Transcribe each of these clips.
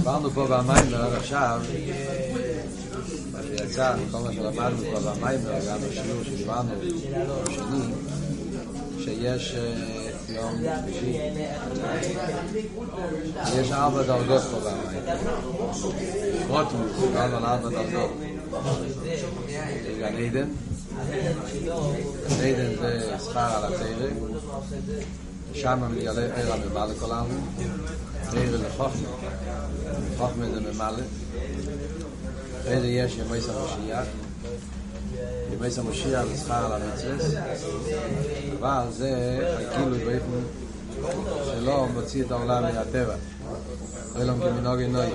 דיברנו פה במיימר עד עכשיו, מה שיצא, כל מה שלמדנו פה במיימר, גם בשיעור שדיברנו, שני, שיש יום שלישי, יש ארבע דרגות פה במיימר. רוטמוס, דיברנו על ארבע דרגות. גן עדן, עדן זה שכר על הצדק, שם מתגלה עיר הממלא כל העם, עיר לחוכמה, חוכמה זה ממלא, אחרי זה יש ימי סמושיח, ימי סמושיח זה שכר על המצרס, אבל זה הגילוי באופן שלא מוציא את העולם מהטבע. אלא כמנהוג נוי.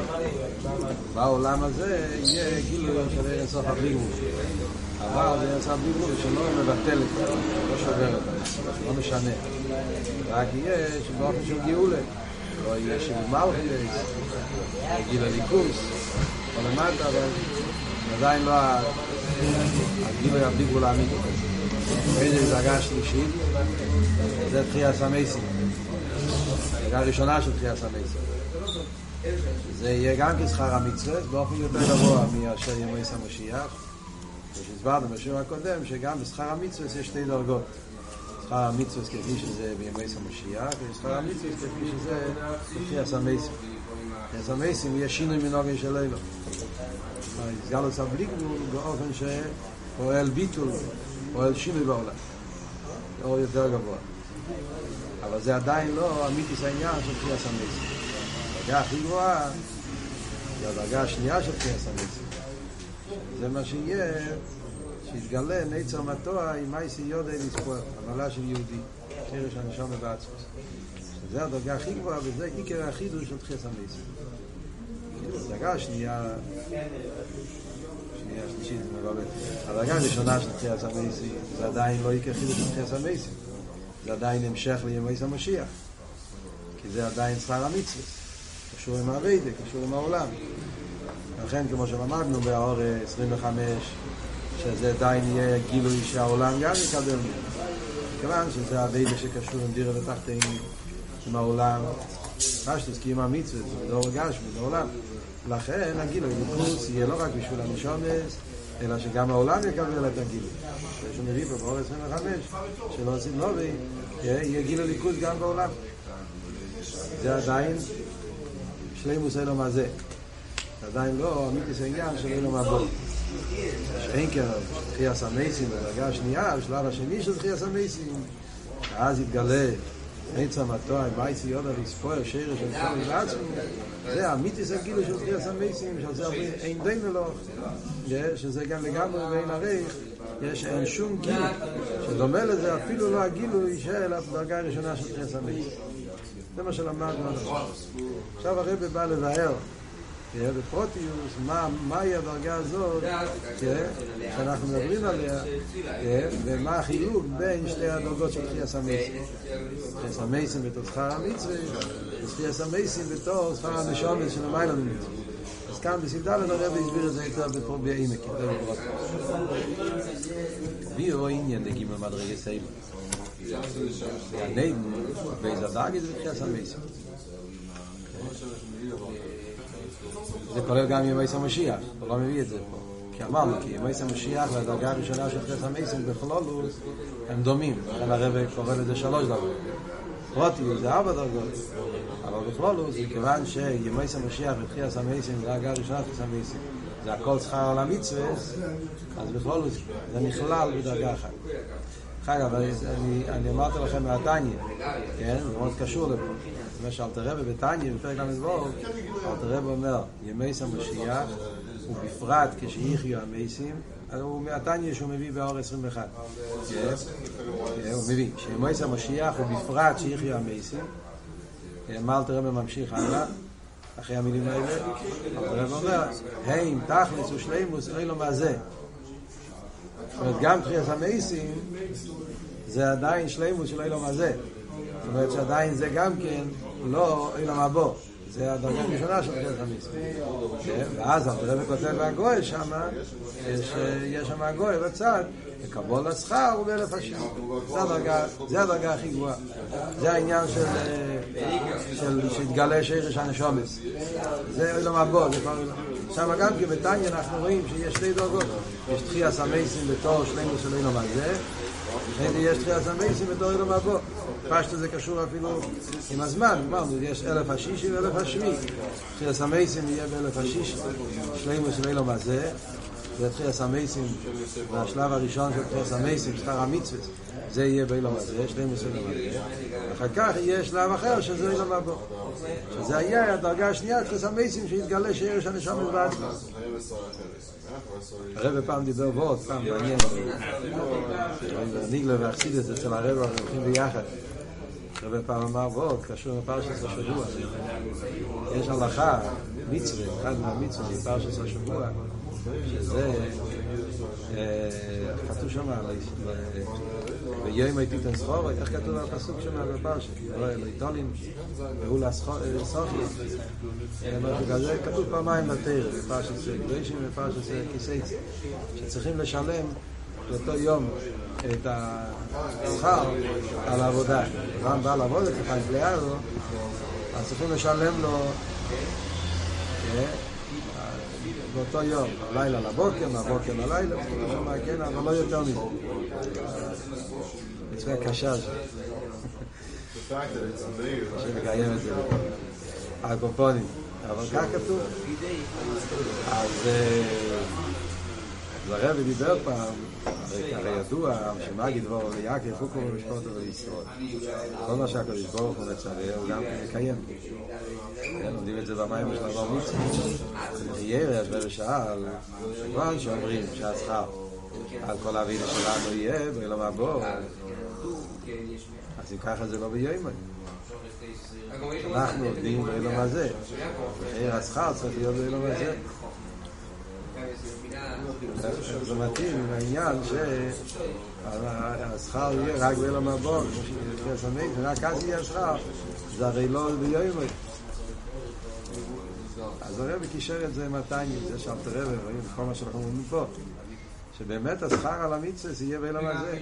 בעולם הזה יהיה גילוי של אין סוף הבלי גבול. אבל זה אין סוף הבלי גבול שלא מבטל את זה, לא שובר את זה, לא משנה. רק יהיה שבאופן של גאולה. לא יהיה מלכיס, גיל הליכוס, או למטה, אבל עדיין לא הגילוי הבלי גבול האמיתי. איזה דרגה שלישית, זה תחייה סמייסים. דרגה ראשונה של תחייה סמייסים. זה יהיה גם כשכר המצווה באופן יותר גבוה מאשר ימי סמשיח ושהסברנו בשיעור הקודם שגם בשכר המצווה יש שתי דרגות שכר המצווה כפי שזה בימי סמשיח ושכר המצווה כפי שזה בכי הסמייסים הסמייסים יהיה שינוי מנוגן של אלו סגל עושה בלי גבול באופן שפועל ביטול פועל שינוי בעולם אור יותר גבוה אבל זה עדיין לא אמיתיס העניין של בכי הסמייסים הדרגה הכי גבוהה היא הדרגה השנייה של חייס המצווה. זה מה שיהיה, שיתגלה נצר מטוע עם מייסי יודי לספור, המעלה של יהודי, שרש הנשום בעצמוס. זה הדרגה הכי גבוהה, וזה עיקר החידוש של חייס המצווה. הדרגה השנייה, שנייה, שלישית, זה מבלט. הדרגה הראשונה של חייס המצווה, זה עדיין לא עיקר חידוש של חייס המצווה. זה עדיין המשך לימי המשיח. כי זה עדיין שכר המצווה. קשור עם הווידה, קשור עם העולם. לכן, כמו שלמדנו באור 25, שזה עדיין יהיה גילוי שהעולם גם יקבל כיוון שזה הווידה שקשור עם דירה ותחתינו, עם העולם. פשטוס כי עם המצווה, זה בדור גש, בדור עולם. לכן הגילוי ליכוס יהיה לא רק בשביל המשומס, אלא שגם העולם יקבל את הגילוי. יש לנו פה באור 25, שלא עושים נובי, יהיה גילוי ליכוס גם בעולם. זה עדיין שלימוס אילום הזה. עדיין לא אמיתיס העניין של אילום הבא. שאין שאין קיהס חייס המייסים ברגע השנייה, בשלב השני של חייס המייסים אז יתגלה עץ המתו, הבייסי יודה לספור שיר של כל מבעצ זה המיטי זה גילו של חייס המייסים שזה זה אין די מלוך שזה גם לגמרי ואין הרייך יש אין שום גיל שדומה לזה אפילו לא ישאל של הדרגה הראשונה של חייס המייסים זה מה שלמדנו עד עכשיו עכשיו הרבה בא לבאר בפרוטיוס, מה, מהי הדרגה הזאת שאנחנו מדברים עליה ומה החיוב בין שתי הדרגות של חייס המייסים חייס המייסים בתור שכר המצווה וחייס המייסים בתור שכר הנשומס של המיילה ממצווה אז כאן בסמדה לנו הרב הסביר את זה יותר בפור בעמק יותר בפרוטיוס מי הוא עניין לגימל מדרגי סיימה נעים באיזה דאגי זה בתחילת המייסים זה כולל גם ימי סמשיח הוא לא מביא את זה פה. כי אמרנו כי ימי סמשיח והדרגה הראשונה של תחילת המייסים בכלולוס הם דומים. לכן הרב קורא לזה שלוש דרגות. פרוטיוס זה ארבע דרגות אבל בכלולוס מכיוון שימי סמשיח בתחילת המייסים זה הדרגה הראשונה של תחילת המייסים זה הכל שכר על המצווה אז בכלולוס זה נכלל בדרגה אחת חג, אבל אני, אמרתי לכם מהטניה, כן? זה מאוד קשור לפה. מה שאלת רבא בטניה, בפרק למדבור, אלת רבא אומר, ימי סמשיח, ובפרט כשיחיו המייסים, הוא מהטניה שהוא מביא באור 21. כן? הוא מביא, שימי סמשיח, ובפרט כשיחיו המייסים, מה אלת רבא ממשיך הלאה? אחרי המילים האלה, אלת רבא אומר, הם תכלס ושלימוס, אילו מה זה? זאת אומרת, גם תחייס המייסים זה עדיין שלימוס של אילום הזה. זאת אומרת שעדיין זה גם כן לא אילום הבו. זה הדרגה הראשונה של חלק המצווה. ואז הרב כותב לגוי שם, יש שם הגוי בצד, וקבול השכר הוא באלף השם. זה הדרגה הכי גבוהה. זה העניין של, של שהתגלה שרש הנשומס. זה אילום הבא, זה כבר אילום. שם גם כן בטניה אנחנו רואים שיש שתי דרגות. יש תחייה סמייסים בתור שלנו של אילום הזה, ויש תחייה סמייסים בתור אילום הבא. פשטו זה קשור אפילו עם הזמן, אמרנו, יש אלף השישי ואלף השביעי. תחייה סמייסים יהיה באלף השישי, שלנו של אילום הזה. זה תחייה סמייסים, והשלב הראשון של תחייה סמייסים, שכר המצווה, זה יהיה באילום הזה, שני מסוים הזה. אחר כך יהיה שלב אחר שזה אילום הבא. שזה היה הדרגה השנייה, תחייה סמייסים, שהתגלה שיש הנשום מלבד. הרב פעם דיבר ועוד, פעם מעניין. ניגלה ואחסידס אצל הרב הולכים ביחד. הרב פעם אמר ועוד, קשור לפרשת השבוע. יש הלכה, מצווה, אחד מהמצווה, פרשת השבוע. שזה כתוב שם ויום הייתי תן סחור איך כתוב הפסוק שם בפרשת ליטולים והוא לסחור זה כתוב פעמיים בתר בפרשת קדושים ובפרשת כיסייץ שצריכים לשלם באותו יום את השכר על העבודה. רם בא לעבוד את החיים לו אז צריכים לשלם לו באותו יום, לילה לבוקר, מהבוקר ללילה, כן, אבל לא יותר מזה. מצווה קשה שם. שמקיים את זה. הקופונים. אבל כך כתוב. אז הרבי דיבר פעם, הרי ידוע שמגיד דבור ליעקב חוקו ומשפוטו וישראל. כל מה שהקדוש ברוך הוא מצווה הוא גם כן מקיים. לומדים את זה במים של אבר מצווה. ירש ברשאל, כמובן שאומרים שהשכר על כל האבידה שלנו יהיה באילום הבא. אז אם ככה זה לא ביומי. אנחנו עובדים באילום הזה. מחיר השכר צריך להיות באילום הזה. זה מתאים עם העניין שהשכר יהיה רק באילום הבא, ורק אז יהיה השכר. זה הרי לא ביומי. אז הרב קישר את זה עם הטיינים, זה שאלת הרב, רואים כל מה שאנחנו אומרים פה. שבאמת השכר על המצווה זה יהיה באילם הזה.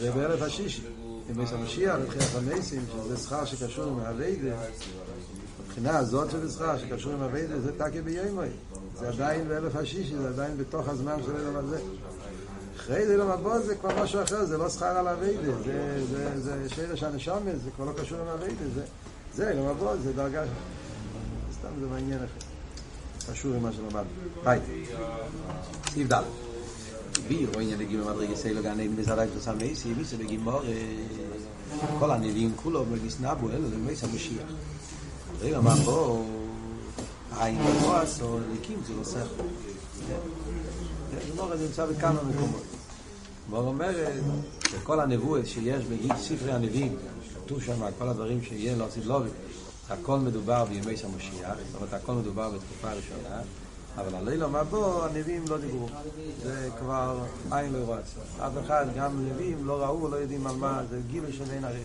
זה באלף השישי. עם איס המשיח, מבחינת המייסים, שזה שכר שקשור עם הווידה. מבחינה הזאת של שכר שקשור עם הווידה, זה תקי ביומוי. זה עדיין באלף השישי, זה עדיין בתוך הזמן של אילם הזה. אחרי זה אילם הבא זה כבר משהו אחר, זה לא שכר על הווידה. זה שרש הנשומת, זה כבר לא קשור עם הווידה. זה אילם הבא, זה דרגה... סתם זה מעניין אחר. קשור עם מה שלמדנו. ביי. סעיף ד' בי רואים עניין לגימור מדרגי סיילו גן אין בזרק וסמי סי מיסה בגימור כל הנביאים כולו מגיסנבו אלו למייס המשיח רגע מה פה העין הכועס או ליקים זה לא שכל גימור הזה נמצא בכמה מקומות גימור אומרת שכל הנבואות שיש בגיל ספרי הנביאים כתוב שם כל הדברים שיהיה לא סידלובי הכל מדובר בימי המשיח, זאת אומרת הכל מדובר בתקופה הראשונה, אבל הלילה מבוא הנביאים לא דיברו. זה כבר עין לא רץ. אף אחד, גם נביאים, לא ראו ולא יודעים על מה, זה גילוי של אין הרי.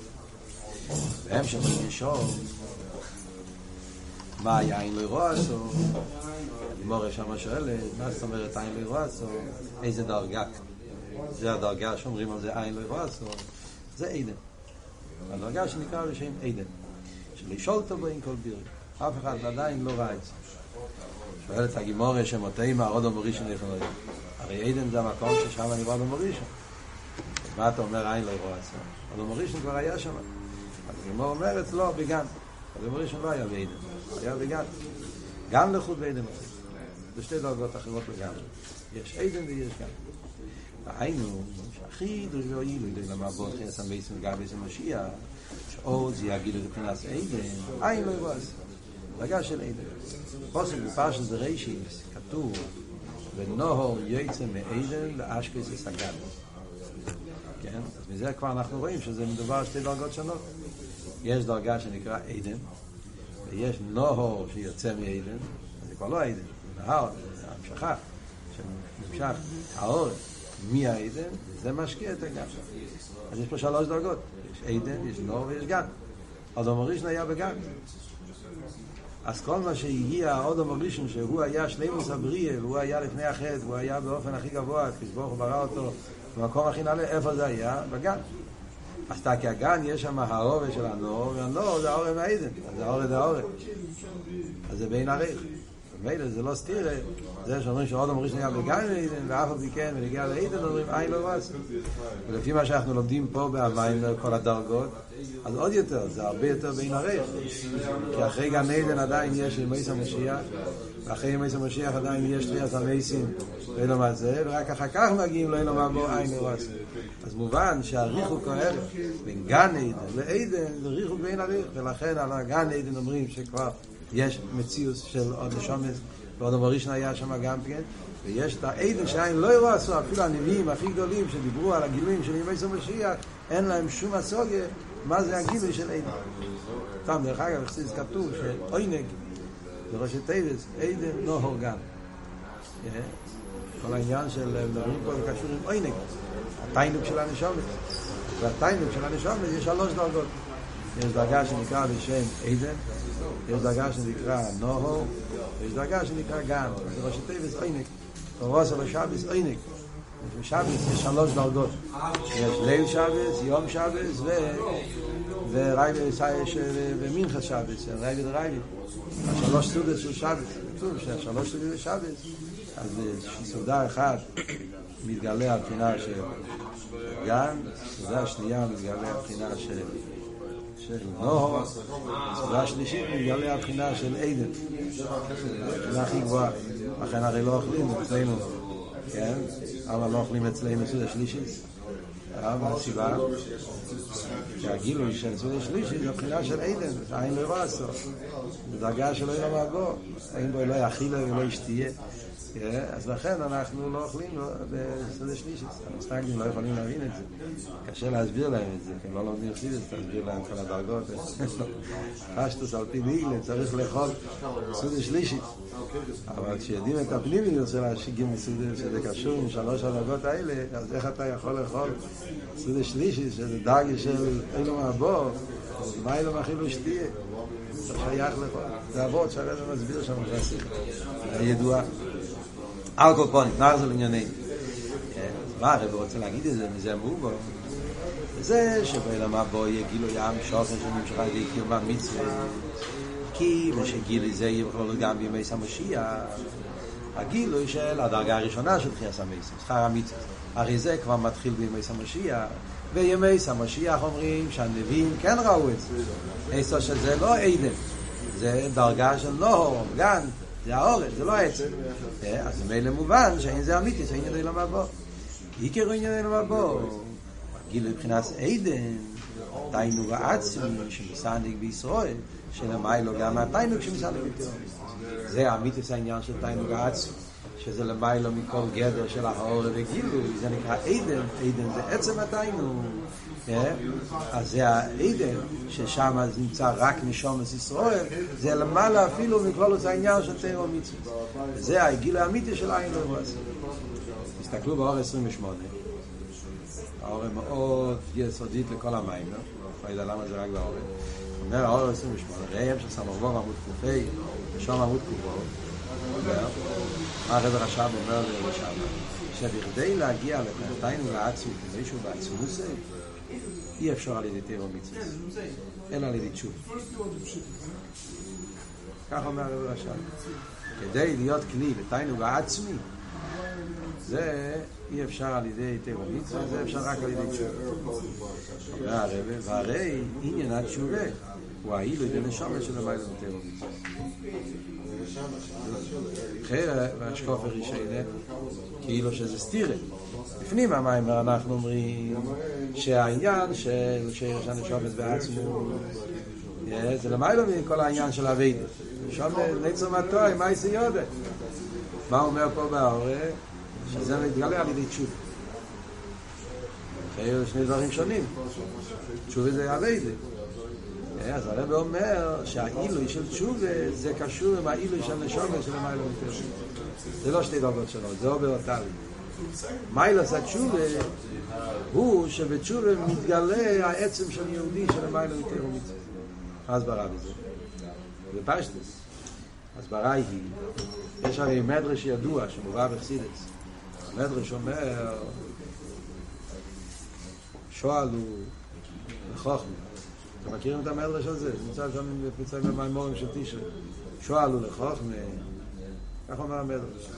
והם לשאול, מה היה עין לא רץ, או מורה שמה שואלת, מה זאת אומרת עין לא רץ, או איזה דרגה. זה הדרגה שאומרים על זה עין לא רץ, או זה עדן. הדרגה שנקרא בשם עדן. שלשולת בו עם כל בירי. אף אחד עדיין לא ראה את זה. שואל את הגימורה שמותי מה עוד המורישן יכול להיות. הרי עדן זה המקום ששם נברא במורישן. מה אתה אומר אין לא את זה? עוד המורישן כבר היה שם. אז הגימורה אומרת לא, בגן. עוד המורישן לא היה בעדן. היה בגן. גם לחוד בעדן אחר. זה שתי דרגות אחרות לגמרי. יש עדן ויש גן. היינו, שהכי דרגו אילו, למה בוא תחייס המייסים לגבי זה משיח, או זה יגיד את מבחינת עדן, אין לא יבואס. דרגה של עדן. פוסק בפרשת בראשיס כתוב ונוהור יוצא מעדן לאשקס יסגד. כן? אז מזה כבר אנחנו רואים שזה מדובר שתי דרגות שונות. יש דרגה שנקרא עדן, ויש נוהור שיוצא מעדן, זה כבר לא עדן, זה נהר, זה המשכה, שנמשך האור מהעדן, זה משקיע את הגן. אז יש פה שלוש דרגות. יש עדן, יש נור ויש גן. אז המורישן היה בגן. אז כל מה שהגיע האודום הראשון, שהוא היה שלימוס הבריאה, והוא היה לפני החטא, והוא היה באופן הכי גבוה, כשברוך הוא ברא אותו במקום הכי נעלה, איפה זה היה? בגן. אז תקי הגן יש שם האורא של הנור, והנור זה האורא מהעדן, אז האורא זה האורא. אז זה בין עריך. מילא זה לא סתירה, זה שאומרים שאודום ראשון היה בגן עדן, ואף על פי כן, ונגיע לעדן, אומרים אין לא רס. ולפי מה שאנחנו לומדים פה במים, כל הדרגות, אז עוד יותר, זה הרבה יותר בין עריך. כי אחרי גן עדן עדיין יש ימי המשיח, ואחרי ימי המשיח עדיין יש תחיית המייסים, ואין מה זה, ורק אחר כך מגיעים לאין מה בו אין לא רס. אז מובן שהריחוק האלה בין גן עדן לעדן זה ריחוק בין עריך, ולכן על הגן עדן אומרים שכבר יש מציאות של עוד נשמות, ואדם הראשון היה שם גם כן, ויש את העדן שעין לא ראתה, אפילו הנביאים הכי גדולים שדיברו על הגילויים של ימות המשיח, אין להם שום השגה מה זה הגילוי של עדן. סתם, דרך אגב, כתוב שעונג, בראשי תיבות, עדן נהר גן. כל העניין של מדברים פה זה קשור עם עונג, התענוג של הנשמות. והתענוג של הנשמות יש שלוש דרגות. יש דרגה שנקרא בשם עדן, יש דרגה שנקרא נהר, יש דרגה שנקרא גן. זה ראשי תיבות עונג. וקראת לשבת עונג. בשבת יש שלוש דרגות. יש ליל שבת, יום שבת. ורעוא ומנחה שבת, רעוא דרעוין. השלוש סעודות של שבת. כתוב שהשלוש סעודות של שבת, אז סעודה אחת מתגלה הבחינה של גן, סעודה השנייה מתגלה הבחינה של של נוהו, סעודה השלישית מתגלה הבחינה של עדן. הבחינה הכי גבוהה. לכן הרי לא אוכלים אצלנו, כן? אבל לא אוכלים אצלנו סעודה שלישית. מה הסיבה? שהגילוי של סעודה שלישית זה בחינה של עדן, העין לא יראה סוף. בדרגה שלא יראה מהגו, אין בו לא יאכילה ולא ישתיה. אז לכן אנחנו לא אוכלים בסדר שלישי, המסתגלים לא יכולים להבין את זה. קשה להסביר להם את זה, כי הם לא לומדים חסידס, תסביר להם כל הדרגות. חשטוס על פי מיגלה, צריך לאכול סדר שלישי. אבל כשיודעים את הפנימיות של השיגים מסודר, שזה קשור עם שלוש הדרגות האלה, אז איך אתה יכול לאכול סדר שלישי, שזה דרגי של אילו מהבור, אז מה אילו מאכילו שתהיה? זה שייך לכל. זה אבות שהרבא מסביר שם, זה השיחה. הידועה. על כל פונים, נחזור לעניינים. מה הרב רוצה להגיד את זה, מזה אמרו בו? זה שבעולם הבא יהיה גילוי עם שופן שנמשך על ידי קיום המצווה כי ושגילוי זה יכול גם בימי המשיח הגילוי של הדרגה הראשונה של תחייה סמייסים, שכר המצווה. הרי זה כבר מתחיל בימי המשיח וימי המשיח אומרים שהנביאים כן ראו את זה. איסו שזה לא עדן זה דרגה של נור, גן זה האורן, זה לא העצם. אז מילא מובן שאין זה אמיתי, זה עניין אילם הבא. עיקר עניין אילם הבא. גיל מבחינת עדן, תיינוג העצמי שמסעניק בישראל, שלמיילו גם התיינוג שמסעניק בישראל. זה אמיתי זה העניין של תיינוג העצמי. שזה למיילו מכל גדר של האור וגילוי, זה נקרא עדן, עדן זה עצם התיינוג. אז זה העדן, ששם נמצא רק נשומס ישראל, זה למעלה אפילו מכלול את העניין של תירו מצווה. וזה הגיל האמיתי של עין לא רועס. תסתכלו באור 28, האור מאוד יסודית לכל המים, לא יודע למה זה רק באור. אומר האור 28, ראם של סמרבוב עמוד קופי, ושום עמוד קופו, מה הרב הרשב אומר לרשב? שבכדי להגיע לפרטיינו לעצמי, כמישהו בעצמו זה, אי אפשר על ידי טבע מצווה, אלא על ידי תשוב. כך אומר הרב רש"ב. כדי להיות כלי לתיינוג העצמי, זה אי אפשר על ידי טבע מצווה, זה אפשר רק על ידי תשובה. אומר הרב, והרי עניין התשובה הוא האילו ידי נשומת של המילה בטבע מצווה. אחר והשקוף הראשונה כאילו שזה סתירה לפנים המים אנחנו אומרים שהעניין של שיש הנשומת בעצמו זה למיילו מכל העניין של הווידה שם נצר מטוי, מה יעשה יודע? מה אומר פה בהורה? שזה מתגלה על ידי תשוב. אחרי שני דברים שונים. תשוב זה הווידה אז הרב אומר שהאילוי של תשובה זה קשור עם האילוי של נשומת של המיילו יותר זה לא שתי דרגות שלו, זה עובר אותלי מיילס התשובה הוא שבתשובה מתגלה העצם של יהודי של המיילו יותר ומצווה אז ברב זה זה פשטוס הסברה היא, יש הרי מדרש ידוע שמובא בחסידס. המדרש אומר, שואל הוא לחוכמה. אתם מכירים את המדרש הזה? זה נמצא שם בפיצה במימורים של תשרי. שואל הוא לחוכמה, כך אומר המדרש.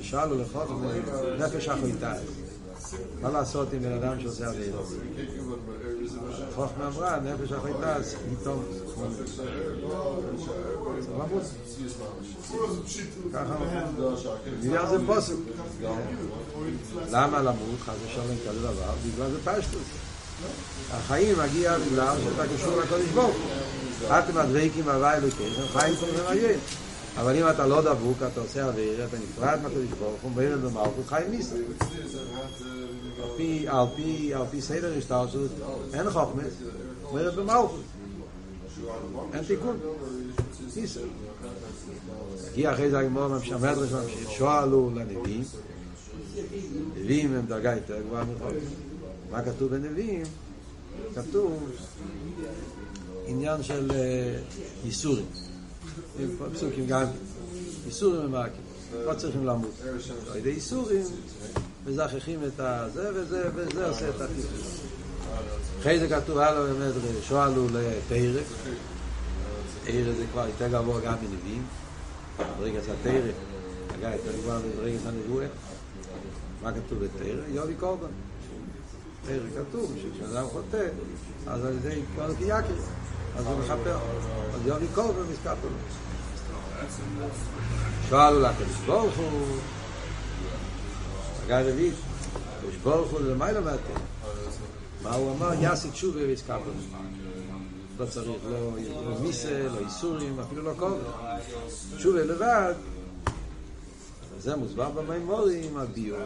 ששאלו לחוכמה, נפש אחויתיים. מה לעשות עם בן אדם שעושה אוויר? חוכמה אמרה, נפש אז פתאום... ככה בגלל זה פוסק. למה למות? חס ושלום כזה דבר? בגלל זה פשטוס. החיים מגיע בגלל שאתה קשור לקודש הוא. אתם מדריקים הוואי אלוקיכם, חיים קוראים למיין. אבל אם אתה לא דבוק, אתה עושה אוויר, אתה נפרד מהקודש ברוך הוא, מביא במלכות חיים ניסה. על פי, על פי, על פי סדר השתלשלות, אין חוכמס, אומרת במלכות. אין תיקון. ניסה. הגיע אחרי זה הגמור ממשיך, המדרש ממשיך, שואלו לנביאים, נביאים הם דרגה יותר גבוהה מחוכמס. מה כתוב בנביאים? כתוב עניין של ייסורים. פסוקים גם איסורים ומאקים לא צריכים למות. על ידי איסורים מזכחים את הזה וזה, וזה עושה את הטיפול אחרי זה כתוב הלאה באמת שואלו לתרק תרק זה כבר יותר גבוה גם מנביאים זה התרק אגב, יותר גבוה זה הנבואה מה כתוב בתרק? יובי קורבן תרק כתוב שכשאדם חוטא אז על ידי כל קייקר אז הוא מחפר אז יובי קורבן מסכפר לו. שאלו לקדוש ברוך הוא? הגר רביעית קדוש ברוך הוא למעלה מהתן מה הוא אמר? יעשי תשובה ויסקפל לא צריך, לא מיסה, לא איסורים, אפילו לא קובר תשובה לבד. זה מוסבר במימורים, הביור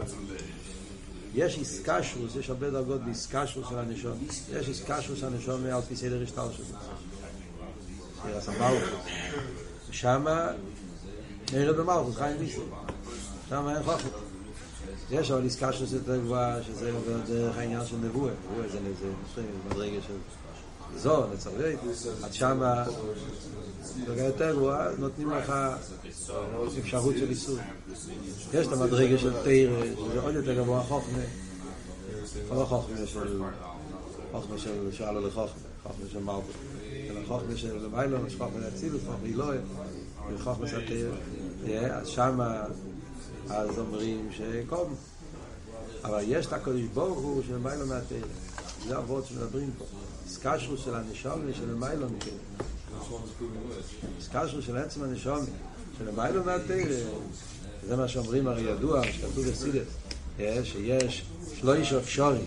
יש איסקשוס, יש הרבה דרגות באיסקשוס של הנשום יש איסקשוס של הנשום על פי סדר השטר שלו זה הסמלכות שמה נרד במלכות חיים ניסו שמה אין חוכם יש אבל שזה יותר גבוהה שזה דרך העניין של נבואה נבואה זה נזה בדרגה של זו נצרבי עד שמה דרגה יותר גבוהה נותנים לך אפשרות של איסור יש את המדרגה של תיר שזה עוד יותר גבוה חוכמה לא חוכמה של חוכמה של שאלו לחוכמה חוכמה של מלכות אלא חוכמה של למיילון, חוכמה להצילות, חוכמה אילואה, וחוכמה סתיר, אז שמה אז אומרים שקום. אבל יש את הקודש ברוך הוא של מיילון מהתיר. זה אבות שמדברים פה. סקשרו של הנשום ושל מיילון כן. סקשרו של עצם הנשום של מיילון מהתיר. זה מה שאומרים הרי ידוע, שכתוב בסידס, שיש שלוש אפשרים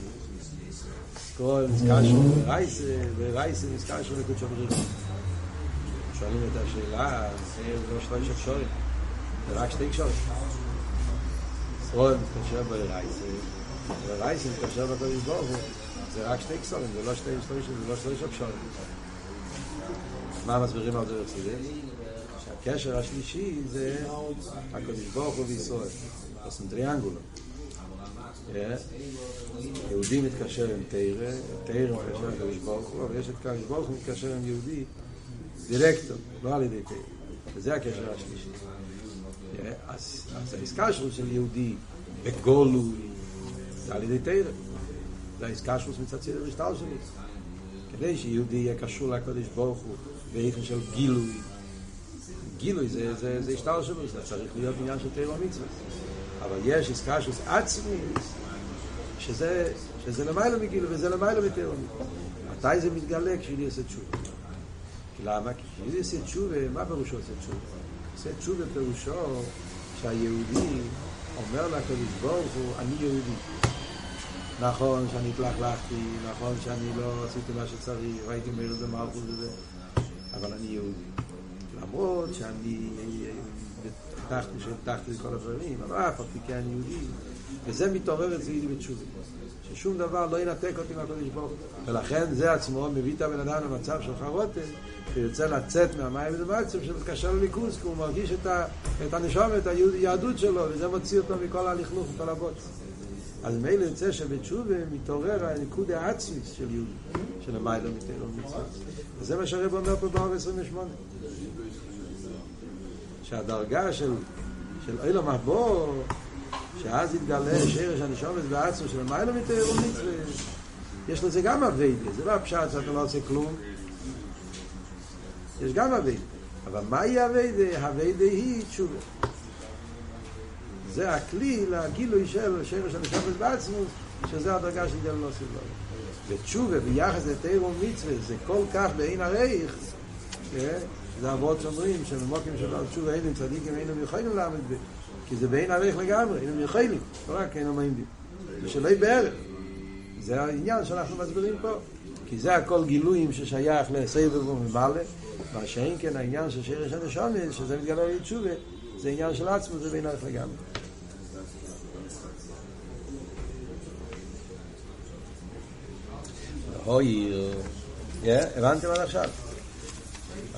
כל מסקשו ברייס ברייס מסקשו לקודשו בריך שואלים את השאלה זה לא שלוש אפשרים זה רק שתי קשורים ישראל מתקשר באורייתא אורייתא מתקשר בקודש ברוך זה רק שתי קשורים זה לא שתי שלוש זה לא שלוש קשרים מה מסבירים על זה בחסידות? שהקשר השלישי זה הקודש ברוך הוא וישראל זה triángulo יהודי מתקשר עם תורה, תורה מתקשר עם קדוש ברוך הוא, אבל יש את קדוש ברוך הוא מתקשר עם יהודי דירקטור, לא על ידי תירה. וזה הקשר השלישי. אז העסקה של יהודי בגולוי זה על ידי תירה. זה העסקה שלו מצד סדר השטל שלי. כדי שיהודי יהיה קשור לקדוש ברוך הוא באיפן של גילוי. גילוי זה, זה, זה השטל שלו, זה צריך להיות עניין של תירה ומצווה. אבל יש של עצמי, שזה, שזה למעלה מגילו וזה למעלה מתאום. מתי זה מתגלה? כשיהודי עושה תשובה. למה? כי כשיהודי עושה תשובה, מה פירושו עושה תשובה? עושה תשובה פירושו שהיהודי אומר לקדוש ברוך הוא, אני יהודי. נכון שאני התלכלכתי, נכון שאני לא עשיתי מה שצריך, ראיתי מרד במלכות וזה, אבל אני יהודי. למרות שאני פתחתי שפתחתי כל הדברים, אבל אף על פי כן יהודי, וזה מתעורר אצלי בתשובה. ששום דבר לא ינתק אותי מהקודש ברוך ולכן זה עצמו מביא את הבן אדם למצב של חרוטה שיוצא לצאת מהמים ולמצב שמתקשר לליכוס כי הוא מרגיש את, ה, את הנשום, את היהדות שלו וזה מוציא אותו מכל הלכלוך וכל הבוץ אז מילא יוצא שבתשובה מתעורר הניקוד העצמי של יהודי של המיילה מתאר ומצוות וזה מה שהרב אומר פה באור 28 שהדרגה של, של אילו מחבור, שאז יתגלה שרש הנשומת בעצמו של מיילא מתאר ומצווה, יש לזה גם אביידה, זה לא הפשט שאתה לא עושה כלום, יש גם אביידה, אבל מהי אביידה? אביידה היא תשובה. זה הכלי לגילוי של שרש הנשומת בעצמו, שזה הדרגה של גל נוסף לו. ותשובה ביחס לתאר ומצווה זה כל כך בעין הרייך, זה אבות שאומרים שבמוקים של תשובה אין צדיקים אין הם יכולים לעמוד כי זה בעין הרייך לגמרי, אין הם יכולים, לא רק אין הם עמדים. זה שלא בערך. זה העניין שאנחנו מסבירים פה. כי זה הכל גילויים ששייך לסבב ומבעלה, מה שאין כן העניין של שרש הנשומס, שזה מתגלה לתשובה, זה עניין של עצמו, זה בעין הרייך לגמרי. אוי, הבנתם עד עכשיו?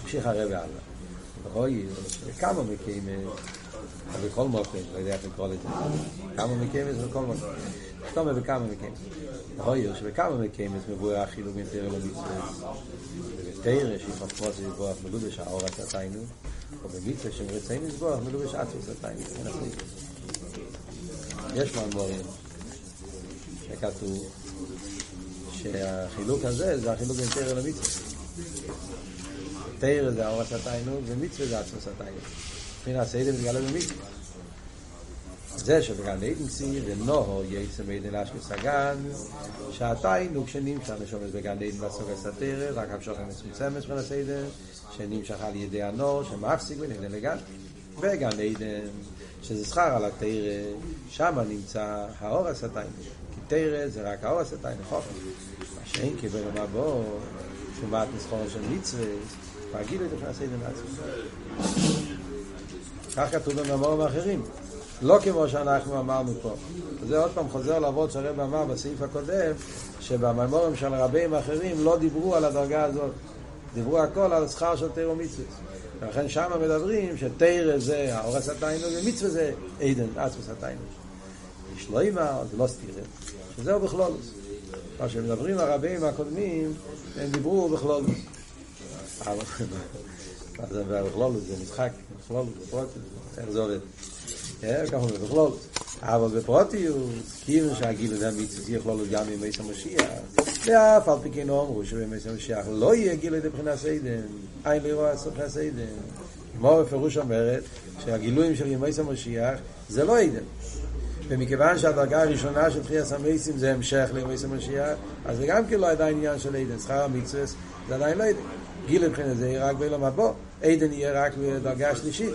ממשיך הרבי הלאה. אוי, כמה מקיימים, בכל מוקם, לא יודע איך לקרוא לזה, כמה מקיימים בכל מוקם. סתום בכמה מקיימים. אוי, שבכמה מקיימים מבואר החילוק תרא למצווה. ובתרא מפרוץ לזבוח מלובש האור עצתיינו, או במצווה שמרצאים לזבוח מלובש עצתיינו. יש מאמורים שכתוב שהחילוק הזה זה החילוק בין תרא למצווה. תרא זה האור הסתיינו ומצווה זה עצמו סתיינו. מבחינת סדר מתגלה במצווה. זה שבגן עדן צי ונוהו יצא מידן אשכי סגן שעתיינו כשנמשך נשומס בגן עדן בסוג הסתרא רק המשוך המצומצמת מבחינת הסדר שנמשך על ידי הנור שמפסיק ונבנה לגן בגן עדן שזה שכר על התרא שם נמצא האור הסתיינו תרא זה רק האור הסתיינו חופש מה שאין קיבל המבוא שומת נסחור של מצווה להגיד את הסדר לעצמו. כך כתוב במאמרים האחרים. לא כמו שאנחנו אמרנו פה. זה עוד פעם חוזר לעבוד שהרב אמר בסעיף הקודם, שבמאמרים של רבים אחרים לא דיברו על הדרגה הזאת. דיברו הכל על שכר של תירו מצווה. ולכן שם מדברים שתירה זה האור הסתיינו ומצווה זה עדן, עצמוס סתיינו. יש לא אימא, זה לא סתירה, שזהו בכלולוס. מה שמדברים הרבים הקודמים, הם דיברו בכלולוס. מה זה בכלול זה משחק, בכלול זה פרוטי, איך זה עובד? ככה אומרים, בכלול. אבל בפרוטיות, כאילו שהגיל הזה המצווה יהיה כלול גם מייס המשיח, ואף על פי כן אומרו שבמייס המשיח לא יהיה גיל לידי מבחינת סיידן, אין לי רואה סוף סיידן. כמו בפירוש אומרת, שהגילויים של ימי המשיח זה לא עדן. ומכיוון שהדרגה הראשונה של תחייה סמייסים זה המשך לימי המשיח, אז זה גם כן לא עדיין עניין של עדן. שכר המצווה זה עדיין לא עדן. גיל מבחינת זה יהיה רק בעולם הבא, עדן יהיה רק בדרגה השלישית.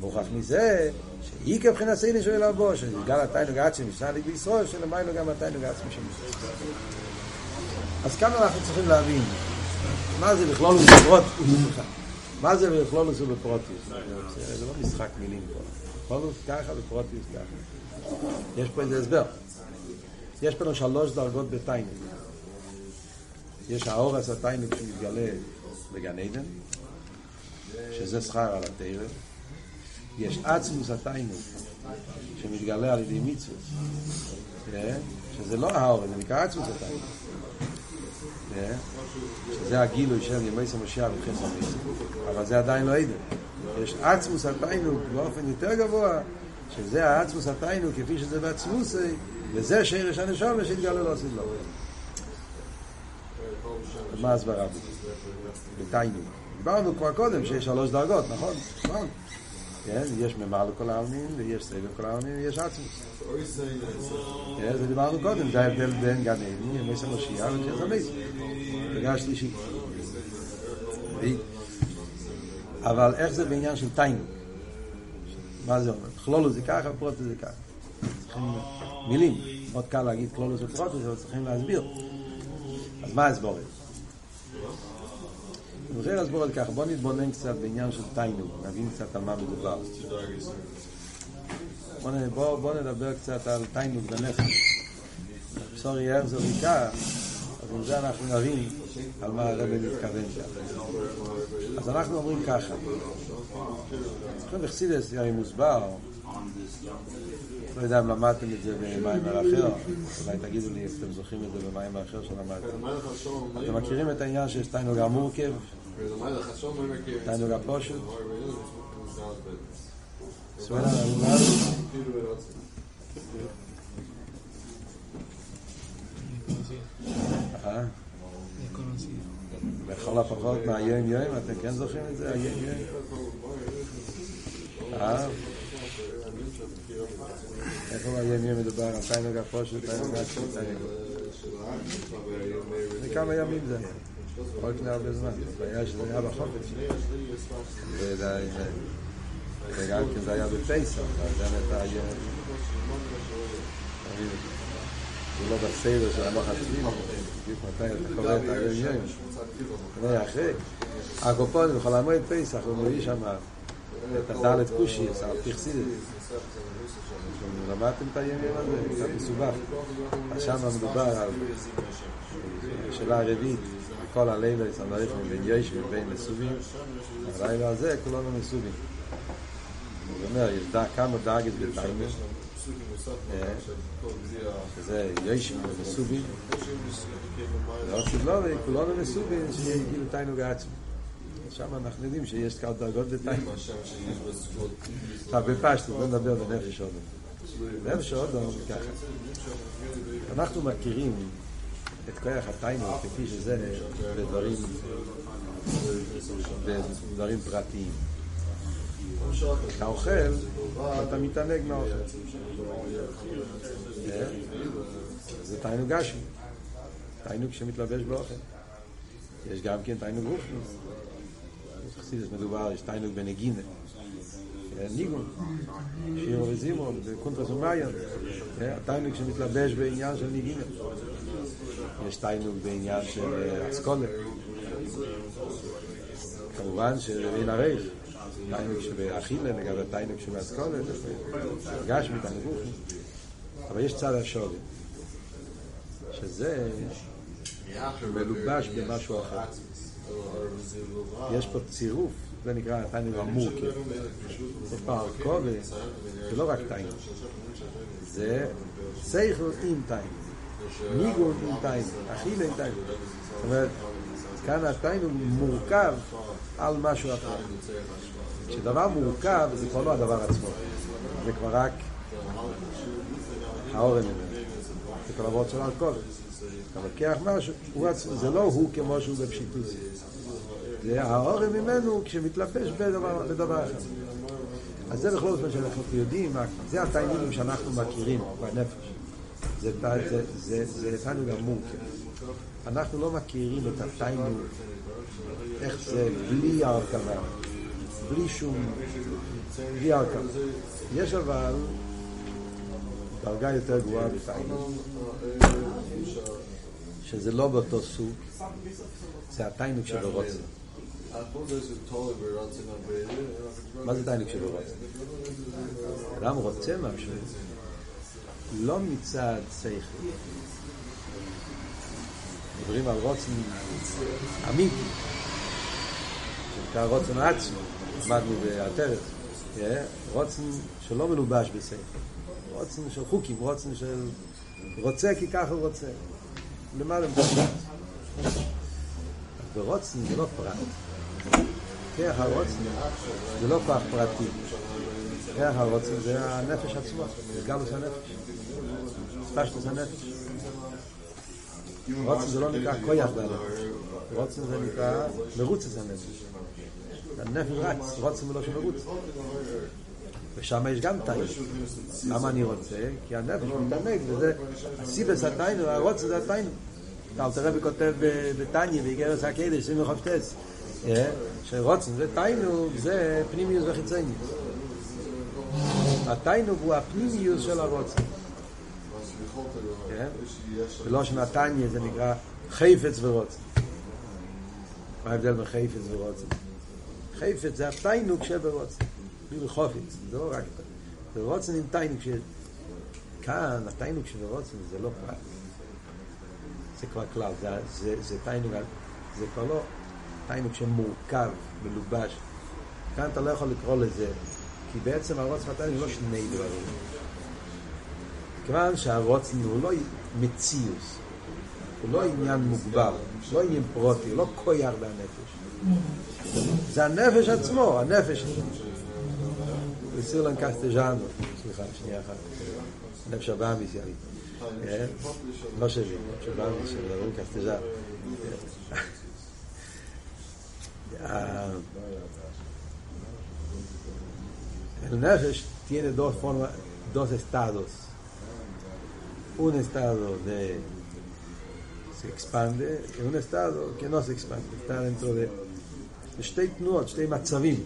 מוכח מזה שאיקר מבחינת סיידן של עולם הבא, שגם התיינוג עצמי משנדיק בישראל, שלמיילו גם התיינוג עצמי של אז כאן אנחנו צריכים להבין? מה זה בכלול ובפרוט מה זה בכלול ובפרוטיוס זה לא משחק מילים פה. בכלולוס ככה בפרוטיוס ככה יש פה איזה הסבר יש פה שלוש דרגות בתיינוג יש האור הסתיינוג שמתגלה בגן עדן, שזה שכר על התרא. יש עצמוס התיינוג, שמתגלה על ידי מצוות, שזה לא האור, זה נקרא עצמוס התיינוג. שזה הגילוי של ימי סמשיח וחס המסים, אבל זה עדיין לא עדן. יש עצמוס התיינוג באופן יותר גבוה, שזה העצמוס התיינוג כפי שזה בעצמוס, וזה שרש הנשום שהתגלה לא עשית לו. מה הסברה בזה? בתיינו. דיברנו כבר קודם שיש שלוש דרגות, נכון? נכון. כן, יש ממעל לכל העלמין, ויש סבב כל העלמין, ויש עצמוס. כן, זה דיברנו קודם, זה ההבדל בין גן עדן, ימות המשיח ותחיית המתים. דרגה שלישית. אבל איך זה בעניין של תענוג? מה זה אומר? כללות זה ככה, פרטות זה ככה. מילים. מאוד קל להגיד כללות זה פרטות, אבל צריכים להסביר. אז מה ההסבר? להסביר על כך, בוא נתבונן קצת בעניין של תענוג, נבין קצת על מה מדובר. בוא, נדבר קצת על תיינוג בנפש. סורי הרזו בעיקר, אז עם זה אנחנו נבין על מה הרבי מתכוון שם. אז אנחנו אומרים ככה, עכשיו בחסידס היה מוסבר, לא יודע אם למדתם את זה במיימר אחר, אולי תגידו לי אם אתם זוכרים את זה במיימר אחר שלמדתם. אתם מכירים את העניין שיש תיינוג המורכב? תיינוג הפושט? suena אה? לכל הפחות מהיום יום, אתם כן זוכרים את זה? היום יום? אה? איפה מהיום יום מדובר? תיינוג הפושט, תיינוג עצמי, תיינוג. זה כמה ימים זה היה. כל לפני הרבה זמן. הבעיה שזה היה בחופש. וגם כן זה היה בפסח, אז גם את היום. זה לא בסדר של המוח עצמי, בדיוק מתי אתה קורא את היום יום. זה אחרי. הקופונים, בכל המועד פסח, הוא מביא שם את הדלת כושי, את הפרסידת. למדתם את היום יום הזה? קצת מסובך. אז שם מדובר על שאלה הרביעית, כל הלילה סמריך בין יש ובין מסובים. הלילה הזה כולנו מסובים. הוא אומר, יש כמה דאגת בתיימר, שזה יש ומסובים. ועוד סבלובי, כולנו מסובים, שיהיה כאילו תיינוג עצמי. שם אנחנו יודעים שיש כמה דרגות. עכשיו בפשטות, בוא נדבר בנפש אודום. נפש אודום ככה. אנחנו מכירים את כוח התיימר כפי שזה בדברים, בדברים פרטיים. אתה אוכל, אתה מתענג מהאוכל. זה תיינוג גשמי. תיינוג שמתלבש באוכל. יש גם כן תיינוג רוחני. בחסידס מדובר, יש תיינוג בנגינה. ניגון, שירו וזימון, בקונטרס ומעיין. אה, התיינוג שמתלבש בעניין של נגינה. יש תיינוג בעניין של אסכולה. כמובן שאין הרייך. תיינוג שבאכילה לגבי תיינוג שבאסכולה, גשמי, תיינוג רוחני. אבל יש צד השווי, שזה מלובש במשהו אחר. יש פה צירוף, זה נקרא תיינוג המורכב. יש פה הרכובה, זה לא רק תיינוג. זה סייכל עם תיינוג. ניגון עם תיינוג, אכילה עם תיינוג. זאת אומרת, כאן התיינוג מורכב על משהו אחר. כשדבר מורכב זה כבר לא הדבר עצמו, זה כבר רק האורן ממנו. זה כל עבוד של אלכוהול. אתה לוקח משהו, זה לא הוא כמו שהוא בפשיטות. זה האורן ממנו כשמתלבש בדבר, בדבר אחר. אז זה בכל זאת שאנחנו יודעים, זה התעניינים שאנחנו מכירים בנפש. זה, זה, זה, זה תענוג המורכב. אנחנו לא מכירים את התענוג, איך זה בלי ההרכבה, בלי שום, ההרכבה. יש אבל דרגה יותר גבוהה בתענוג, שזה לא באותו סוג, זה התענוג שברוצן. מה זה תענוג שברוצן? אדם רוצה משהו, לא מצד שכל. מדברים על רוצן אמיתי, שנקרא רוצן עצמי, למדנו בעטרת. רוצן שלא מלובש בשכל. רוצן של חוקים, רוצן של רוצה כי ככה הוא רוצה. למעלה מדבר. ורוצן זה לא פרט. כרך הרוצן זה לא כוח פרטי. כרך הרוצן זה הנפש עצמו, זה גלוס הנפש. ספשטוס הנפש. רוצן זה לא נקרא כויח בנפש. רוצן זה נקרא מרוצס הנפש. הנפש רץ, רוצן ולא שמרוץ. ושם יש גם תיינוג. למה אני רוצה? כי הנפש מתענג, וזה הסיבס התיינוג, הרוצן זה התיינוג. אלתר רבי כותב בתניא, באיגרס הקדש, סימי חופטס, שרוצן זה תיינוג, זה פנימיוס וחיצוניוס. התיינוג הוא הפנימיוס של הרוצן. ולא שנתניה זה נקרא חפץ ורוצן. מה ההבדל בין חפץ ורוצן? חפץ זה התיינוג שברוצן. בלי חופץ, זה לא רק... זה רוצן עם תיינוג ש... כאן, התיינוג שברוצן זה לא פרט. זה כבר כלל, זה, זה, זה תיינוג, זה כבר לא תיינוג שמורכב, מלובש. כאן אתה לא יכול לקרוא לזה, כי בעצם הרוצן והתיינוג לא שני דברים. כיוון שהרוצן הוא לא מציאוס, הוא לא עניין מוגבל, לא עניין פרוטי, הוא לא קויר בהנפש. זה הנפש עצמו, הנפש. בסירלן קסטג'אנו, סליחה, שנייה אחת. נפש הבאמיס יאלי. לא שלי, נפש הבאמיס, מדברים קסטג'אן. El nefesh tiene dos formas, dos estados. Un estado de se expande y un estado que no se expande, está dentro de שתי תנועות, שתי מצבים.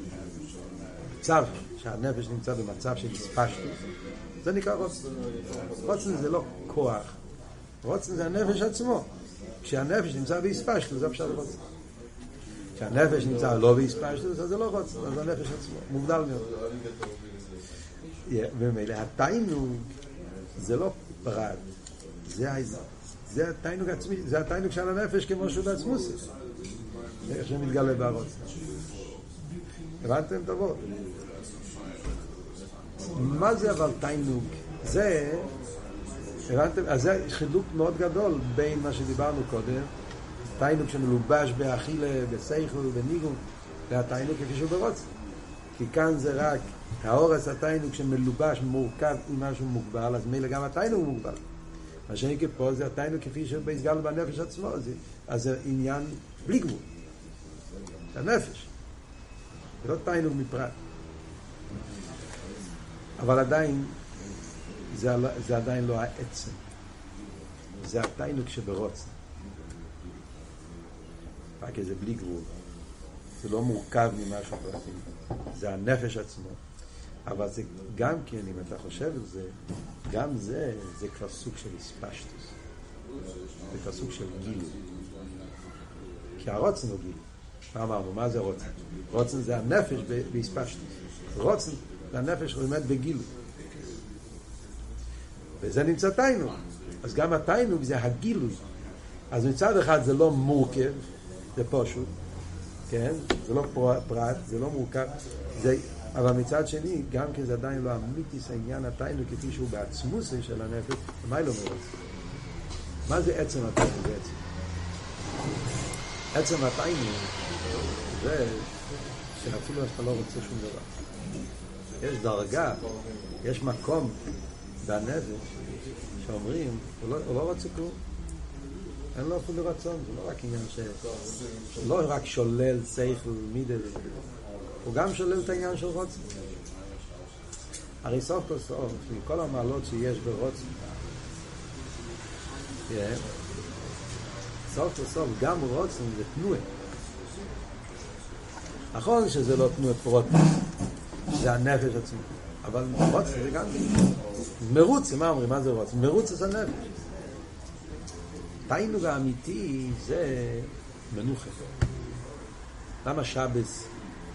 מצב שהנפש נמצא במצב של הספשטות, זה נקרא רוצן. רוצן זה לא כוח, רוצן זה הנפש עצמו. כשהנפש נמצא בהספשטות, זה אפשר רוצן. כשהנפש נמצא לא בהספשטות, אז זה לא רוצן, אז הנפש עצמו, מוגדל מאוד. ומילא התיינוג זה לא פרט, זה, זה התיינוג עצמי, זה התיינוג של הנפש כמו שהוא בעצמו איך שמתגלה בארוץ. הבנתם את? מה זה אבל תיינוג? זה, הבנתם? אז זה חילוק מאוד גדול בין מה שדיברנו קודם, תיינוג שמלובש באכילה, בסייכל, בניגון, והתיינוג כפי שהוא ברוץ. כי כאן זה רק האורס התיינוג שמלובש, מורכב עם משהו מוגבל, אז מילא גם התיינוג מוגבל. מה שאני פה זה התיינוג כפי שבהסגל בנפש עצמו, אז זה עניין בלי גבול. הנפש. זה לא תיינוג מפרט. אבל עדיין, זה, זה עדיין לא העצם. זה התיינוג שברוצן. רק איזה בלי גבול. זה לא מורכב ממשהו פרטי. זה הנפש עצמו. אבל זה גם כן, אם אתה חושב על זה, גם זה, זה כבר סוג של הספשטוס. זה כבר סוג של גילוי. כי הרוצן הוא גילוי. מה אמרנו? מה זה רוצן? רוצן זה הנפש בהספשטוס. רוצן זה הנפש באמת בגילוי. וזה נמצא תיינוג. אז גם התיינוג זה הגילוי. אז מצד אחד זה לא מורכב, זה פשוט, כן? זה לא פרט, זה לא מורכב, זה, אבל מצד שני, גם כי זה עדיין לא אמיתיס העניין התיינוג כפי שהוא בעצמוס של הנפש, מה לא מרוצה? מה זה עצם התיינוג בעצם? עצם התיינוג זה שאפילו אתה לא רוצה שום דבר. יש דרגה, יש מקום בנפש שאומרים, הוא לא, הוא לא רוצה כלום. אין לו אפילו רצון, זה לא רק עניין ש... לא רק שולל שכל מידה, הוא גם שולל את העניין של רוצן. הרי סוף כל סוף, מכל המעלות שיש ברוצן, סוף כל סוף גם רוצן זה תנועה. נכון שזה לא תנועה פרוט, זה הנפש עצמו, אבל רוצן זה גם מרוץ, מה אומרים? מה זה רוצן? מרוץ זה הנפש. התיינוג האמיתי זה מנוחה. למה שבס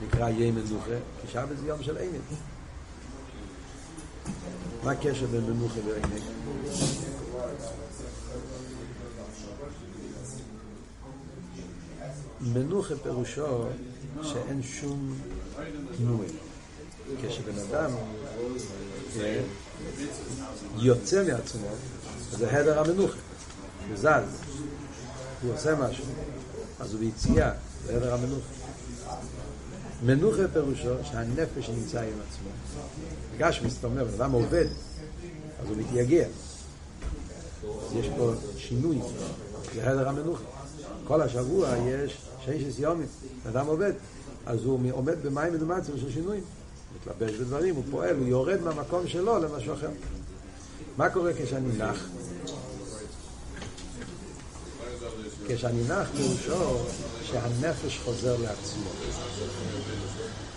נקרא יהיה מנוחה? כי שבס זה יום של עינג. מה הקשר בין מנוחה ועינג? מנוחה פירושו שאין שום תנועה. כשבן אדם יוצא מעצמו, זה הדר המנוחה. הוא זז, הוא עושה משהו, אז הוא ביציאה, זה עבר המנוחה. מנוחה פירושו שהנפש נמצא עם עצמו. גשמי, זאת אומרת, אדם עובד, אז הוא מתייגע. יש פה שינוי, זה הדר המנוחה. כל השבוע יש ששת יומים, אדם עובד, אז הוא עומד במים מדומצים של שינויים. מתלבש בדברים, הוא פועל, הוא יורד מהמקום שלו למשהו אחר. מה קורה כשאני נח? כשאני נח פירושו שהנפש חוזר לעצמו.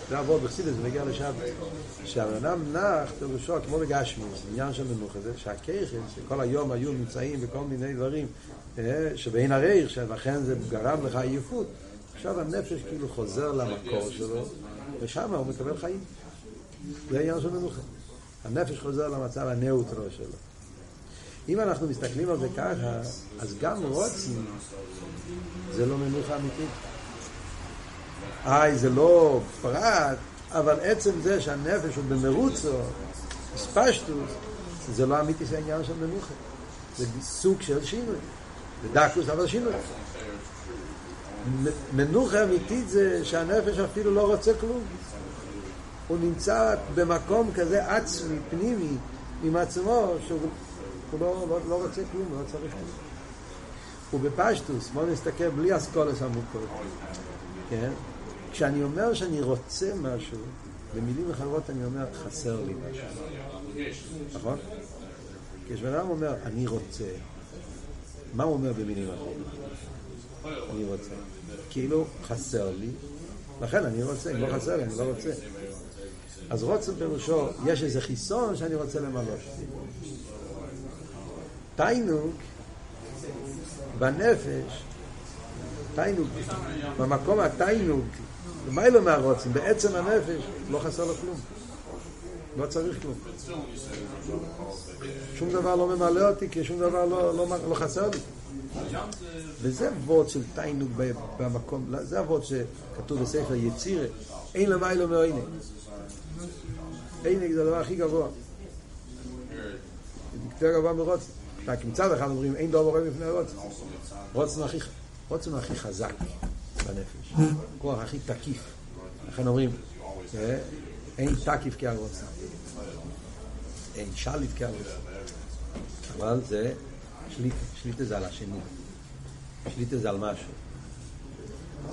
זה עבוד בחסידס, זה מגיע לשם. כשהבן אדם נח פירושו, כמו בגשמי, זה עניין של מנוחה, זה שהכיכן, שכל היום היו נמצאים בכל מיני דברים, שבין הריח, שלכן זה גרם לך עייפות, עכשיו הנפש כאילו חוזר למקור שלו, ושם הוא מקבל חיים. זה עניין של מנוחה. הנפש חוזר למצב הנאוטרו שלו. אם אנחנו מסתכלים על זה ככה, אז גם רוצים זה לא מנוחה אמיתית. איי, זה לא פרט, אבל עצם זה שהנפש הוא במרוצו, ספשטוס, זה לא אמיתי זה העניין של מנוחה. זה סוג של שינוי. זה דקוס, אבל שינוי. מנוחה אמיתית זה שהנפש אפילו לא רוצה כלום. הוא נמצא במקום כזה עצמי, פנימי, עם עצמו, שהוא לא, לא, לא רוצה כלום, לא צריך כלום. ובפשטוס, בואו נסתכל בלי אסכולס עמוקות, כן? כשאני אומר שאני רוצה משהו, במילים אחרות אני אומר, חסר לי משהו. נכון? כשבן אדם אומר, אני רוצה, מה הוא אומר במילים אחרות? אני רוצה. כאילו, חסר לי, לכן אני רוצה, אם לא חסר לי, אני לא רוצה. אז רוצה פירושו, יש איזה חיסון שאני רוצה למלא. תיינוק בנפש, תיינוק, במקום התיינוק, לא מהרוצים, בעצם הנפש, לא חסר לו כלום. לא צריך כלום. שום דבר לא ממלא אותי, כי שום דבר לא, לא, לא חסר לי. וזה וורד של תיינוק במקום, זה הוורד שכתוב בספר יצירה, אין למיילו מעויני. עינג זה הדבר הכי גבוה. זה יותר גבוה מרוצן. רק מצד אחד אומרים, אין דור רואה בפני הרוצן. רוצן הכי, רוצן הכי חזק בנפש. כוח הכי תקיף. לכן אומרים, אין תקיף כהרוצן. אין שליט כהרוצן. אבל זה שליטה, שליטה זה על השני. שליטה זה על משהו.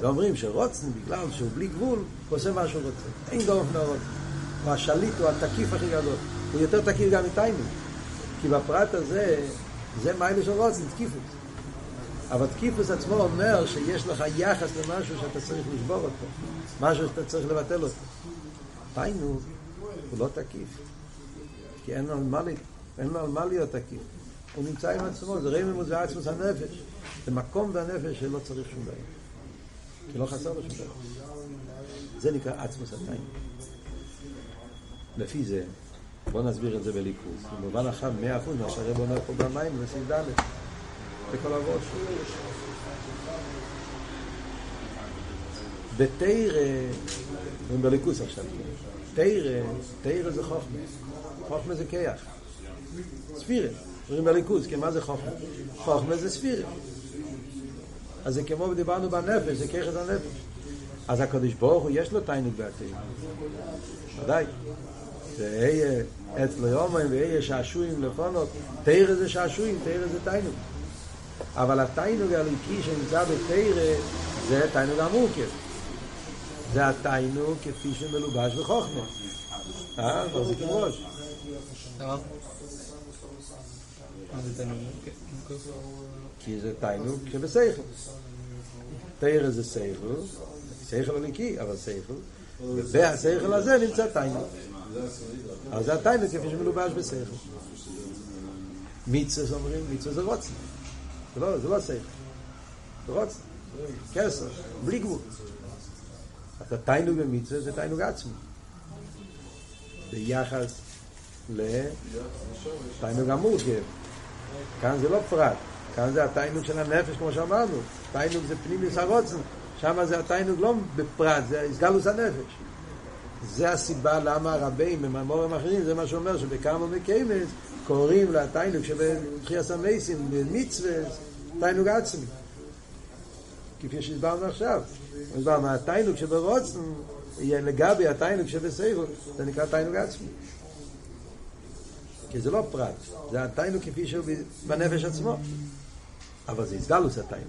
זה אומרים שרוצן, בגלל שהוא בלי גבול, הוא עושה מה שהוא רוצה. אין דור בפני הרוצן. הוא השליט, הוא התקיף הכי גדול. הוא יותר תקיף גם איתנו. כי בפרט הזה, זה מיילה של רוצן, תקיפות. אבל תקיפוס עצמו אומר שיש לך יחס למשהו שאתה צריך לשבור אותו. משהו שאתה צריך לבטל אותו. תיינו, הוא לא תקיף. כי אין על מה, אין על מה להיות תקיף. הוא נמצא עם עצמו, זה רמי זה עצמוס הנפש. זה מקום בנפש שלא צריך שום דבר. כי לא חסר לו שום דבר. זה נקרא עצמוס התיינו. לפי זה, בואו נסביר את זה בליכוז. במובן מאה אחוז, מה שהרב אומר פה במים, בסעיד ד', בכל הראש. בתרא, בליכוז עכשיו, תרא, תרא זה חוכמה. חוכמה זה כיח. ספירה. אומרים בליכוז, כן, מה זה חוכמה? חוכמה זה ספירה. אז זה כמו דיברנו בנפש, זה כיח את הנפש. אז הקדוש ברוך הוא יש לו תיינוק בעתיד. ודאי. ואהיה אצלו יומיים ואהיה שעשועים לפונות תרא זה שעשועים, תרא זה תיינוג אבל התיינוג הליקי שנמצא בתרא זה תיינוג המורכב זה התיינוג כפי שמלובש בחוכמה אה? מחזיקים ראש כי זה תיינוג שבסייכל תרא זה סייכל סייכל הליקי אבל סייכל ובהסייכל הזה נמצא תיינוג אז זה התיינוג כפי שמלובש בשכל. מיצוס אומרים, מיצוס זה רוצן. זה לא, זה לא שכל. זה רוצן. כסר, בלי גבול. אז התיינוג במיצוס זה תיינוג עצמי. ביחס לתיינוג המורכב. כאן זה לא פרט. כאן זה התיינוג של הנפש, כמו שאמרנו. תיינוג זה פנימיוס הרוצן. שם זה התיינוג לא בפרט, זה הסגלוס הנפש. זה הסיבה למה הרבים במאמורים אחרים, זה מה שאומר שבכמה מקיימס קוראים לתיינוג שבתחייה סמייסים, במצווה, תיינוג עצמי. כפי שהסברנו עכשיו. הסברנו, התיינוג שברוצן יהיה לגבי התיינוג שבסייבו, זה נקרא תיינוג עצמי. כי זה לא פרט, זה התיינוג כפי שהוא בנפש עצמו. אבל זה הסגלוס התיינוג.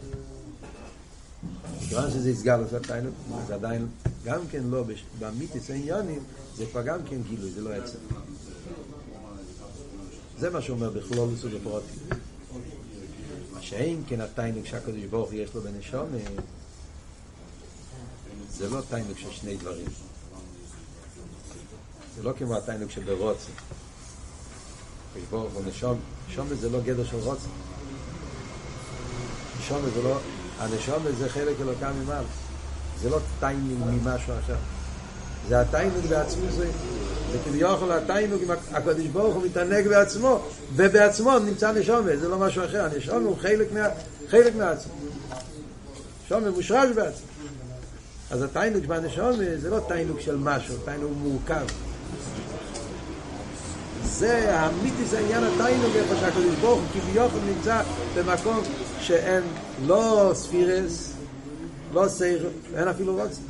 מכיוון שזה הסגלוס התיינוג, זה עדיין גם כן לא, במיתיס העניונים, זה כבר גם כן גילוי, זה לא עצם. זה מה שאומר בכלולוס ובפרוטים. מה שאין כן התיינוק שהקדוש ברוך יש לו בנשום, זה לא תענוג של שני דברים. זה לא כמו התענוג שברצון. הקדוש ברוך הוא נשמה, זה לא גדר של רצון. נשמה זה לא, הנשמה זה חלק אלוקה ממעל. זה לא תענוג ממשהו אחר. זה התענוג בעצמו זה. זה כביכול התענוג עם הקדוש ברוך הוא מתענג בעצמו, ובעצמו נמצא נשמה, זה לא משהו אחר. הנשמה הוא חלק, מה, חלק מעצמו. נשמה מושרש בעצמו. אז התענוג בנשמה זה לא תענוג של משהו, תענוג מורכב. זה האמיתי, זה עניין התענוג איפה שהקדוש ברוך הוא כביכול נמצא במקום שאין לא ספירות, לא שכל, אין אפילו רוצה.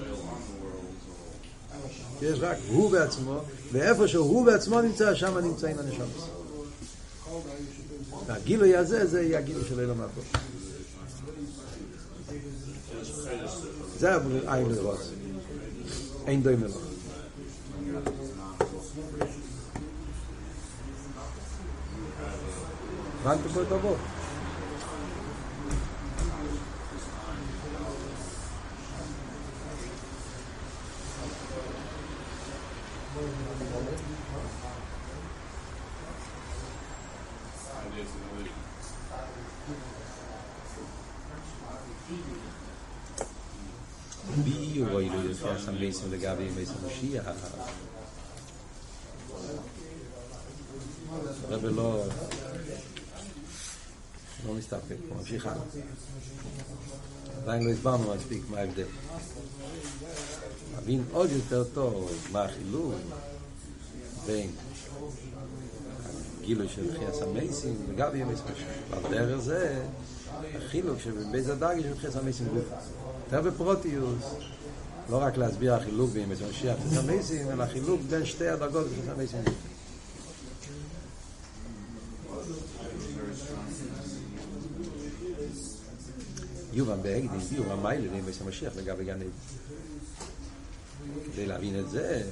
יש רק הוא בעצמו, ואיפה שהוא בעצמו נמצא, שם נמצאים הנשמות. הגילוי הזה, זה יהיה הגילוי של אילום הבא. זה עין לרוץ. אין דוי מלוך. הבנתם פה את הבוא? wie besten der gabe im besten Moschia רבי לא לא מסתפק, הוא ממשיך הלאה. עדיין לא הסברנו מספיק מה ההבדל. להבין עוד יותר טוב מה החילוק בין הגילוי של חייס המייסים וגם ימי ספשי. ועל דרך זה החילוק שבין בייס הדרגי של חייס המייסים גוף. יותר בפרטיות, לא רק להסביר החילוק בין ימות המשיח לתחיית המתים, אלא החילוק בין שתי הדרגות של גוף. יובן בהקדים ביאור המעלה בימות המשיח לגבי גן עדן. כדי להבין את זה,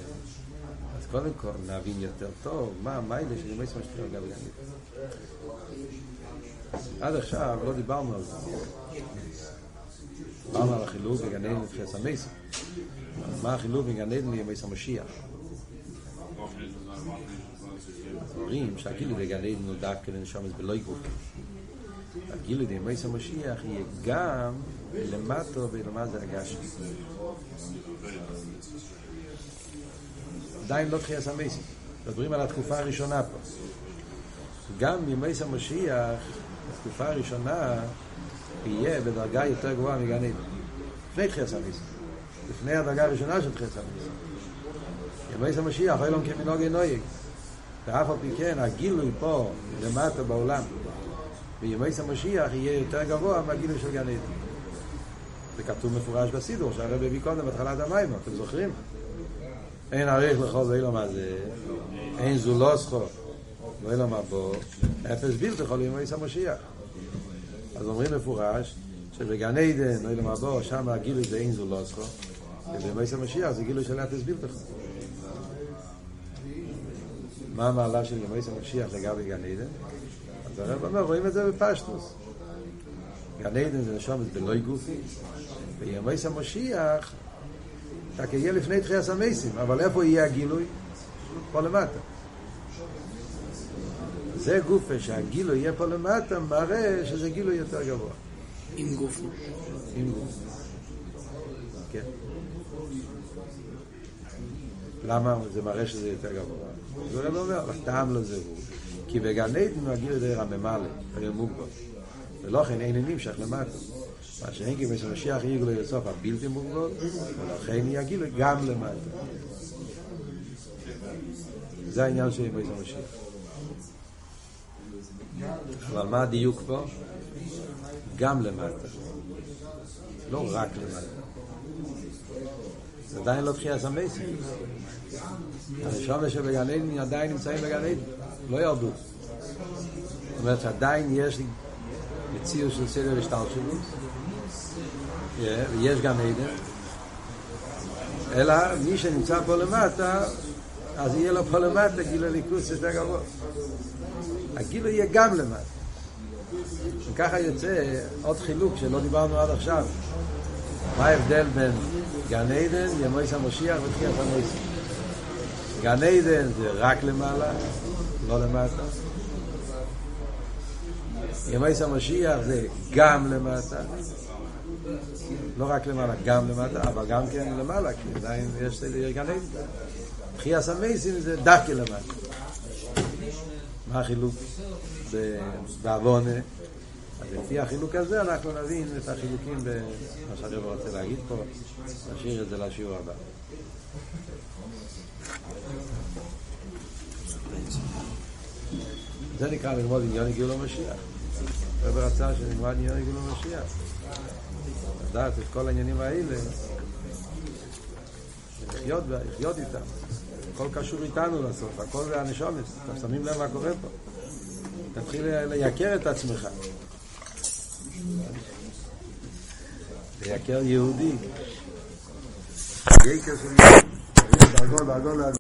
אז קודם כל נבין יותר טוב מה המעלה של ימות המשיח לגבי גן עדן. עד עכשיו לא דיברנו על זה. דיברנו על החילוק בגן עדן לתחיית המייסים. מה החילוק בגן עדן לימי המשיח? אומרים שהגילוי בגן עדן הוא דווקא לנשומס בלא גוף. הגילוי בימי המשיח יהיה גם למטו ולמטה הגשמי. עדיין לא תחייה סמייסים. מדברים על התקופה הראשונה פה. גם בימי המשיח, התקופה הראשונה יהיה בדרגה יותר גבוהה מגן עדן. לפני תחייה סמייסים. לפני הדרגה הראשונה של תחייה סמייסים. ימי המשיח, אוי לום כמנהוגי נויג. ואף על פי כן, הגילוי פה, למטה בעולם, בימי המשיח יהיה יותר גבוה מהגילוי של גן עדן. זה כתוב מפורש בסידור, שהרבי הביא קודם בהתחלת המים, אתם זוכרים? אין עריך לכל ואילום הזה, אין זולוסכו ואילום הבו, אפס בלתי יכול ימי המשיח. אז אומרים מפורש, שבגן עדן, אילום הבו, שם הגילוי זה אין זולוסכו, ובימי המשיח זה גילוי של אפס בלתי. מה המעלה של ימי המשיח לגבי גן עדן? אז הרב אומר, רואים את זה בפשטוס. גן עדן זה נשומת בלוי גופי, וימי המשיח, רק יהיה לפני תחייה סמייסים, אבל איפה יהיה הגילוי? פה למטה. זה גופה שהגילוי יהיה פה למטה, מראה שזה גילוי יותר גבוה. עם גוף. עם גוף. כן. למה זה מראה שזה יותר גבוה? זה לא אומר, הטעם לזה הוא. כי בגן עדן הגילוי די רממלא, היה מוגבל. ולא כן אין נמשך למטה. מה שאין כי במשיח יגלו לסוף הבלתי מוגבל, ולכן יגילו גם למטה. זה העניין של ימי המשיח. אבל מה הדיוק פה? גם למטה. לא רק למטה. זה עדיין לא תחייה המייסים. הנשמה שבגן עדן עדיין נמצאים בגן עדן, לא ירדו. זאת אומרת שעדיין יש מציאות של סדר השתלשלות, ויש גם עדן, אלא מי שנמצא פה למטה, אז יהיה לו פה למטה גיל הליכוס יותר גבוה. הגיל יהיה גם למטה. וככה יוצא עוד חילוק שלא דיברנו עד עכשיו. מה ההבדל בין גן עדן, ימויס המשיח ותחיית המויסים? גן עדן זה רק למעלה, לא למטה. ימי המשיח זה גם למטה, לא רק למעלה, גם למטה, אבל גם כן למעלה, כי עדיין יש גן עדן. תחייה סמייסים זה דווקא למטה. מה החילוק בעוונה? אז לפי החילוק הזה אנחנו נבין את החילוקים במה שהרב רוצה להגיד פה, נשאיר את זה לשיעור הבא. זה נקרא ללמוד עניין גאול המשיח. הרב רצה שנלמד עניין גאול המשיח. לדעת את כל העניינים האלה. לחיות, לחיות איתם. הכל קשור איתנו בסוף, הכל זה הנשומס. אתם שמים לב מה קורה פה? תתחיל לייקר את עצמך. לייקר יהודי.